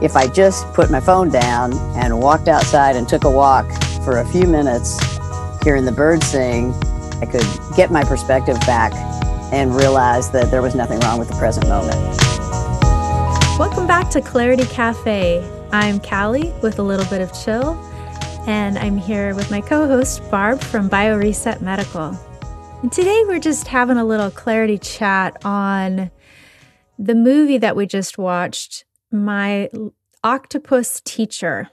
if I just put my phone down and walked outside and took a walk for a few minutes, hearing the birds sing, I could get my perspective back and realize that there was nothing wrong with the present moment. Welcome back to Clarity Cafe. I'm Callie with a little bit of chill, and I'm here with my co host Barb from BioReset Medical. And today we're just having a little clarity chat on the movie that we just watched, My Octopus Teacher.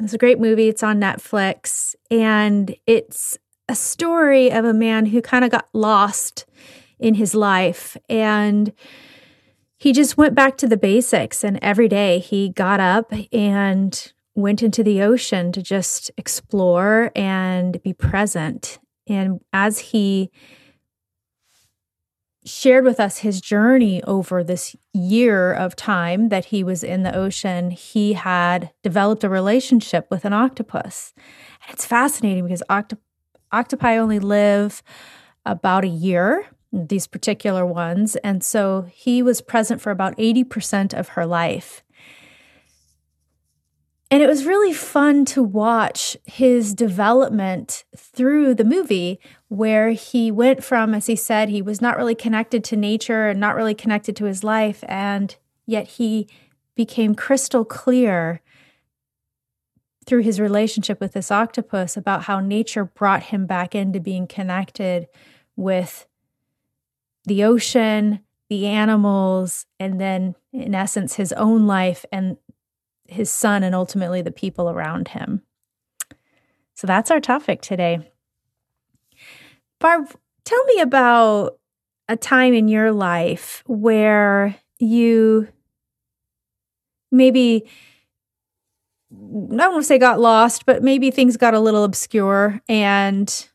It's a great movie. It's on Netflix, and it's a story of a man who kind of got lost in his life and he just went back to the basics and every day he got up and went into the ocean to just explore and be present and as he shared with us his journey over this year of time that he was in the ocean, he had developed a relationship with an octopus. And it's fascinating because octop- octopi only live about a year, these particular ones. And so he was present for about 80% of her life. And it was really fun to watch his development through the movie, where he went from, as he said, he was not really connected to nature and not really connected to his life. And yet he became crystal clear through his relationship with this octopus about how nature brought him back into being connected with the ocean, the animals, and then, in essence, his own life and his son and ultimately the people around him. So that's our topic today. Barb, tell me about a time in your life where you maybe I don't want to say got lost, but maybe things got a little obscure and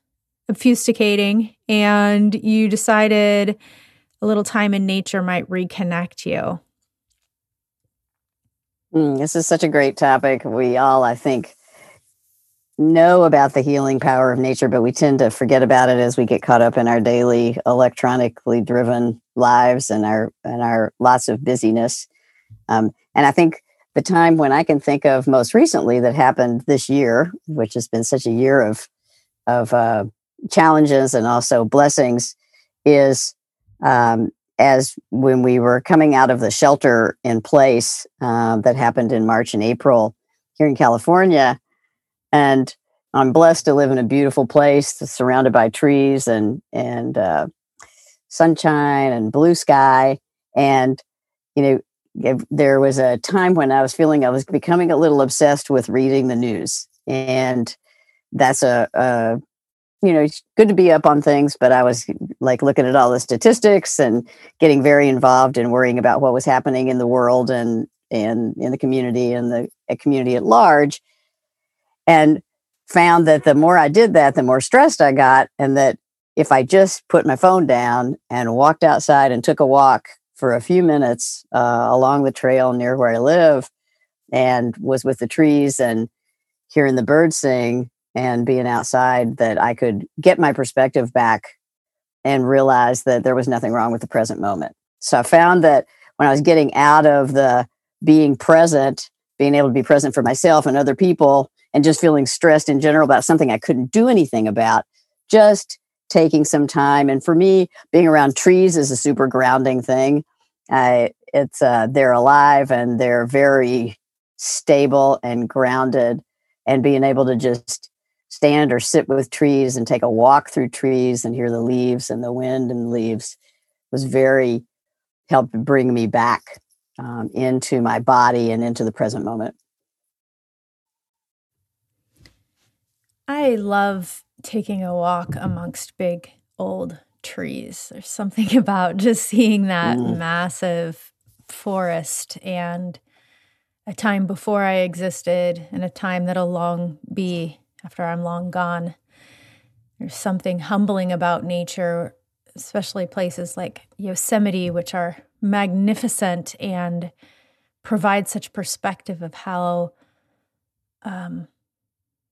obfuscating, and you decided a little time in nature might reconnect you. Mm, this is such a great topic. We all, I think, know about the healing power of nature, but we tend to forget about it as we get caught up in our daily electronically driven lives and our and our lots of busyness. Um, and I think the time when I can think of most recently that happened this year, which has been such a year of of uh, challenges and also blessings, is um, as when we were coming out of the shelter in place uh, that happened in March and April here in California. And I'm blessed to live in a beautiful place surrounded by trees and, and uh, sunshine and blue sky. And, you know, there was a time when I was feeling I was becoming a little obsessed with reading the news. And that's a, a you know, it's good to be up on things, but I was like looking at all the statistics and getting very involved and worrying about what was happening in the world and and in the community and the community at large. And found that the more I did that, the more stressed I got, and that if I just put my phone down and walked outside and took a walk for a few minutes uh, along the trail near where I live, and was with the trees and hearing the birds sing, and being outside that I could get my perspective back and realize that there was nothing wrong with the present moment. So I found that when I was getting out of the being present, being able to be present for myself and other people, and just feeling stressed in general about something I couldn't do anything about, just taking some time. And for me, being around trees is a super grounding thing. I, it's uh, they're alive and they're very stable and grounded, and being able to just stand or sit with trees and take a walk through trees and hear the leaves and the wind and the leaves was very helped bring me back um, into my body and into the present moment. I love taking a walk amongst big old trees. There's something about just seeing that mm. massive forest and a time before I existed and a time that'll long be after I'm long gone. There's something humbling about nature, especially places like Yosemite, which are magnificent and provide such perspective of how um,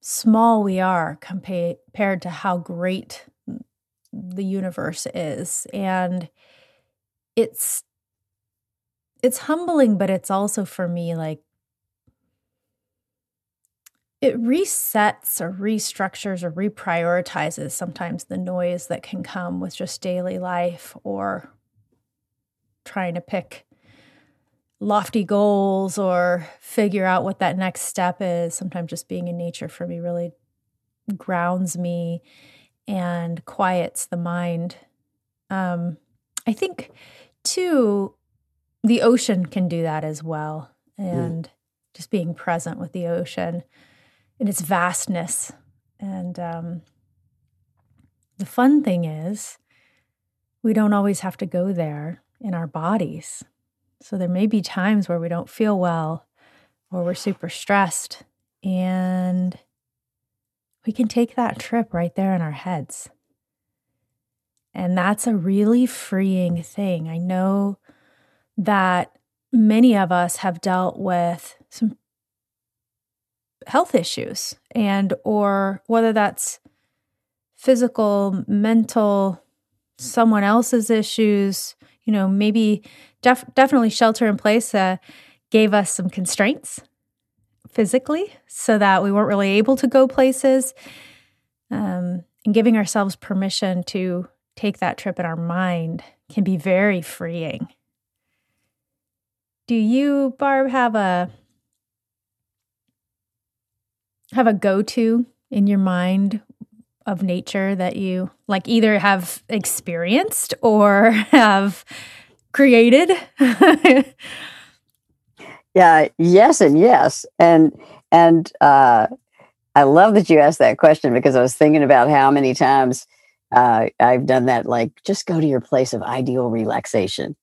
small we are compared to how great the universe is. And it's it's humbling, but it's also for me like it resets or restructures or reprioritizes sometimes the noise that can come with just daily life or trying to pick lofty goals or figure out what that next step is. Sometimes just being in nature for me really grounds me and quiets the mind. Um, I think, too, the ocean can do that as well. And mm. just being present with the ocean in its vastness. And um, the fun thing is, we don't always have to go there in our bodies. So there may be times where we don't feel well or we're super stressed, and we can take that trip right there in our heads. And that's a really freeing thing. I know that many of us have dealt with some health issues and or whether that's physical, mental, someone else's issues, you know, maybe def- definitely shelter in place uh, gave us some constraints physically so that we weren't really able to go places. Um, and giving ourselves permission to take that trip in our mind can be very freeing. Do you, Barb, have a have a go-to in your mind of nature that you like either have experienced or have created? yeah, yes and yes. And and uh I love that you asked that question because I was thinking about how many times uh, I've done that. Like, just go to your place of ideal relaxation.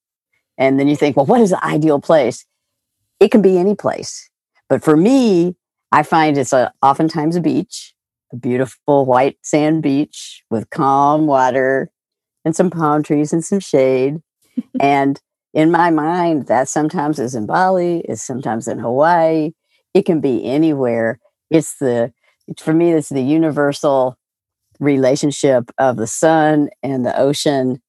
And then you think, well, what is the ideal place? It can be any place. But for me, I find it's a, oftentimes a beach, a beautiful white sand beach with calm water and some palm trees and some shade. and in my mind, that sometimes is in Bali, is sometimes in Hawaii. It can be anywhere. It's the, it's, for me, it's the universal relationship of the sun and the ocean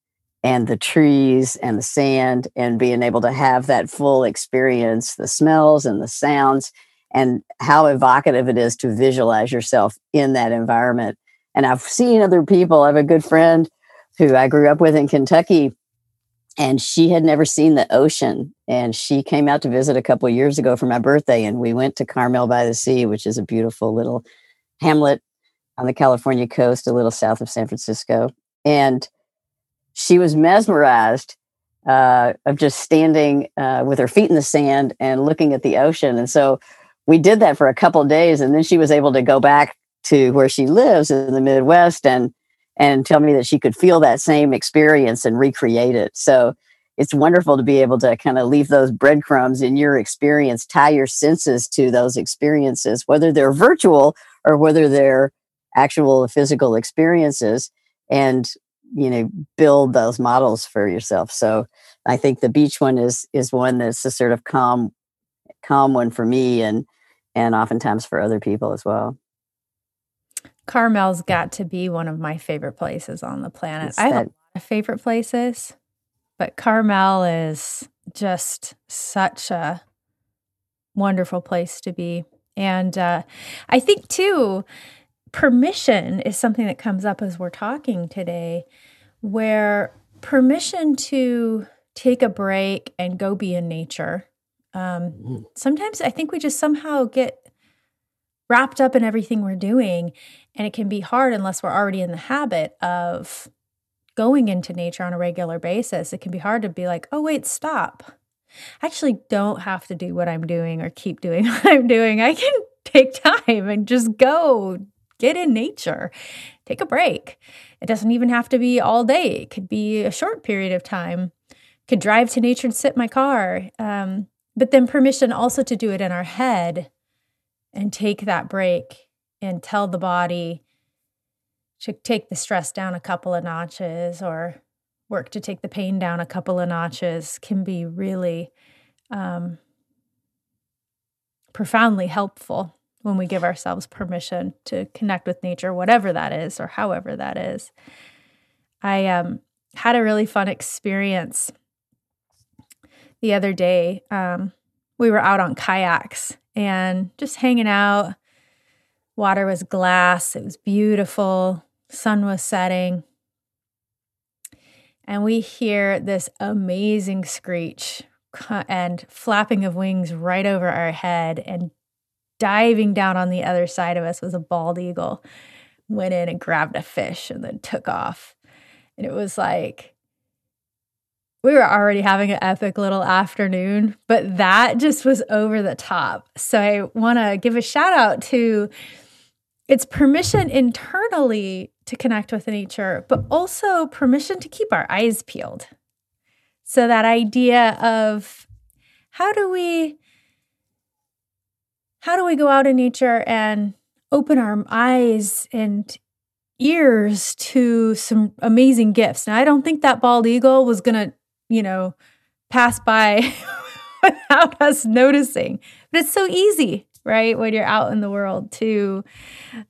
and the trees and the sand and being able to have that full experience the smells and the sounds and how evocative it is to visualize yourself in that environment. And I've seen other people. I have a good friend who I grew up with in Kentucky, and she had never seen the ocean. And she came out to visit a couple years ago for my birthday, and we went to Carmel by the Sea, which is a beautiful little hamlet on the California coast, a little south of San Francisco. And she was mesmerized uh, of just standing uh, with her feet in the sand and looking at the ocean. And so we did that for a couple days and then she was able to go back to where she lives in the midwest and and tell me that she could feel that same experience and recreate it. So it's wonderful to be able to kind of leave those breadcrumbs in your experience tie your senses to those experiences whether they're virtual or whether they're actual physical experiences and you know build those models for yourself. So i think the beach one is is one that's a sort of calm calm one for me and and oftentimes for other people as well. Carmel's got to be one of my favorite places on the planet. It's I have that, a lot of favorite places, but Carmel is just such a wonderful place to be. And uh, I think, too, permission is something that comes up as we're talking today, where permission to take a break and go be in nature um, mm-hmm. Sometimes I think we just somehow get wrapped up in everything we're doing, and it can be hard unless we're already in the habit of going into nature on a regular basis. It can be hard to be like, oh, wait, stop. I actually don't have to do what I'm doing or keep doing what I'm doing. I can take time and just go get in nature, take a break. It doesn't even have to be all day, it could be a short period of time. Could drive to nature and sit in my car. Um, but then permission also to do it in our head and take that break and tell the body to take the stress down a couple of notches or work to take the pain down a couple of notches can be really um, profoundly helpful when we give ourselves permission to connect with nature, whatever that is or however that is. I um, had a really fun experience the other day. Um, we were out on kayaks and just hanging out, Water was glass, it was beautiful, sun was setting. And we hear this amazing screech and flapping of wings right over our head. And diving down on the other side of us was a bald eagle. Went in and grabbed a fish and then took off. And it was like, we were already having an epic little afternoon, but that just was over the top. So I want to give a shout out to it's permission internally to connect with nature, but also permission to keep our eyes peeled. So that idea of how do we how do we go out in nature and open our eyes and ears to some amazing gifts. Now, I don't think that bald eagle was going to, you know, pass by without us noticing. But it's so easy, right? When you're out in the world to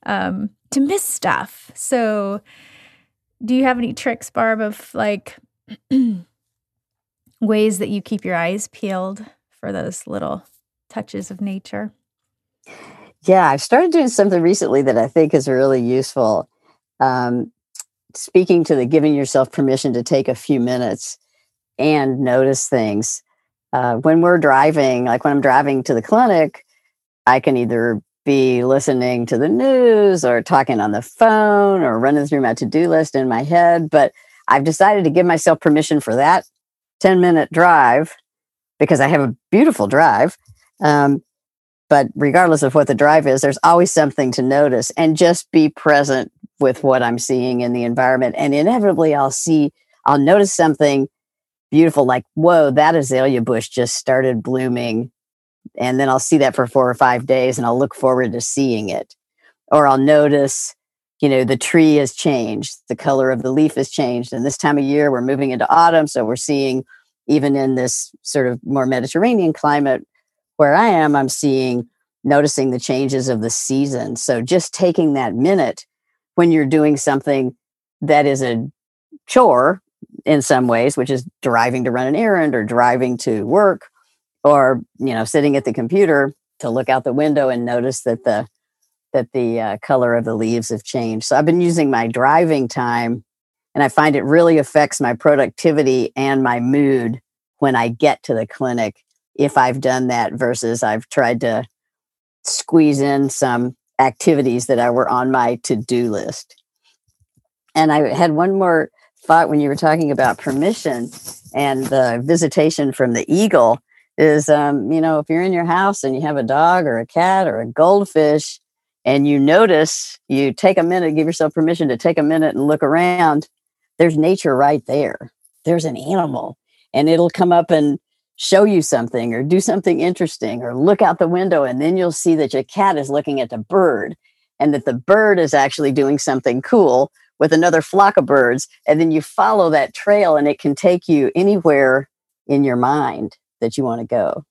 um to miss stuff. So do you have any tricks, Barb, of like ways that you keep your eyes peeled for those little touches of nature? Yeah, I've started doing something recently that I think is really useful. Um, speaking to the giving yourself permission to take a few minutes and notice things. Uh, when we're driving, like when I'm driving to the clinic, I can either be listening to the news or talking on the phone or running through my to do list in my head. But I've decided to give myself permission for that 10 minute drive because I have a beautiful drive. Um, but regardless of what the drive is, there's always something to notice and just be present with what I'm seeing in the environment. And inevitably, I'll see, I'll notice something beautiful, like, whoa, that azalea bush just started blooming. And then I'll see that for four or five days and I'll look forward to seeing it. Or I'll notice, you know, the tree has changed, the color of the leaf has changed. And this time of year, we're moving into autumn. So we're seeing, even in this sort of more Mediterranean climate, where I am, I'm seeing, noticing the changes of the season. So just taking that minute when you're doing something that is a chore in some ways, which is driving to run an errand or driving to work or, you know, sitting at the computer to look out the window and notice that the that the uh, color of the leaves have changed. So I've been using my driving time and I find it really affects my productivity and my mood when I get to the clinic if I've done that versus I've tried to squeeze in some activities that I were on my to-do list. And I had one more thought when you were talking about permission and the visitation from the eagle is um, you know if you're in your house and you have a dog or a cat or a goldfish and you notice you take a minute give yourself permission to take a minute and look around there's nature right there. There's an animal and it'll come up and show you something or do something interesting or look out the window and then you'll see that your cat is looking at the bird and that the bird is actually doing something cool with another flock of birds and then you follow that trail and it can take you anywhere in your mind that you want to go.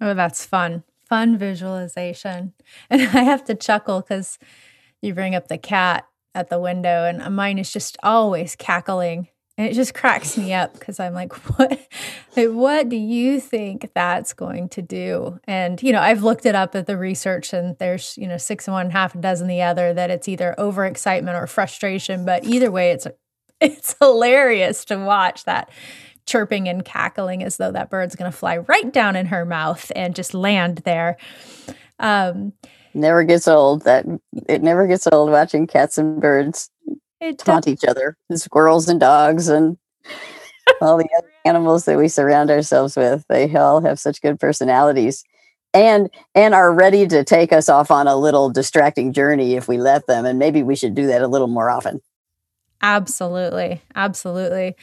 Oh that's fun. Fun visualization. And i have to chuckle because you bring up the cat at the window and mine is just always cackling and it just cracks me up because I'm like, what? Like, what do you think that's going to do? And you know, I've looked it up at the research, and there's you know six and one, half a dozen the other that it's either overexcitement or frustration. But either way, it's it's hilarious to watch that chirping and cackling as though that bird's going to fly right down in her mouth and just land there. Um, never gets old. That it never gets old watching cats and birds it taunt each other, squirrels and dogs and all the other animals that we surround ourselves with. They all have such good personalities and and are ready to take us off on a little distracting journey if we let them and maybe we should do that a little more often. Absolutely. Absolutely.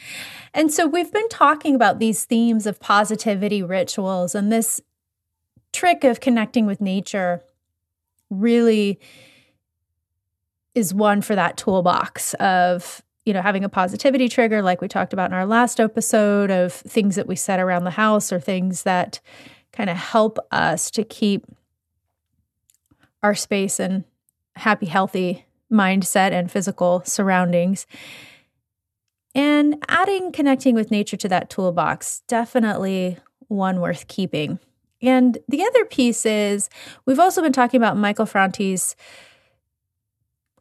And so we've been talking about these themes of positivity rituals and this trick of connecting with nature really is one for that toolbox of you know having a positivity trigger like we talked about in our last episode of things that we set around the house or things that kind of help us to keep our space and happy healthy mindset and physical surroundings. And adding connecting with nature to that toolbox definitely one worth keeping. And the other piece is we've also been talking about Michael Franti's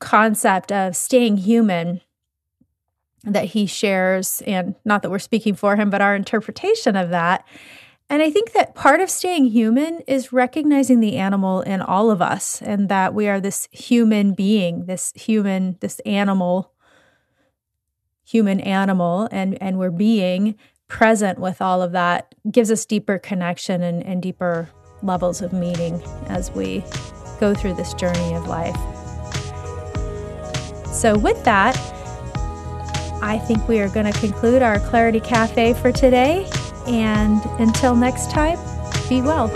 concept of staying human that he shares, and not that we're speaking for him, but our interpretation of that. And I think that part of staying human is recognizing the animal in all of us and that we are this human being, this human, this animal, human animal, and, and we're being present with all of that gives us deeper connection and, and deeper levels of meaning as we go through this journey of life. So, with that, I think we are going to conclude our Clarity Cafe for today. And until next time, be well.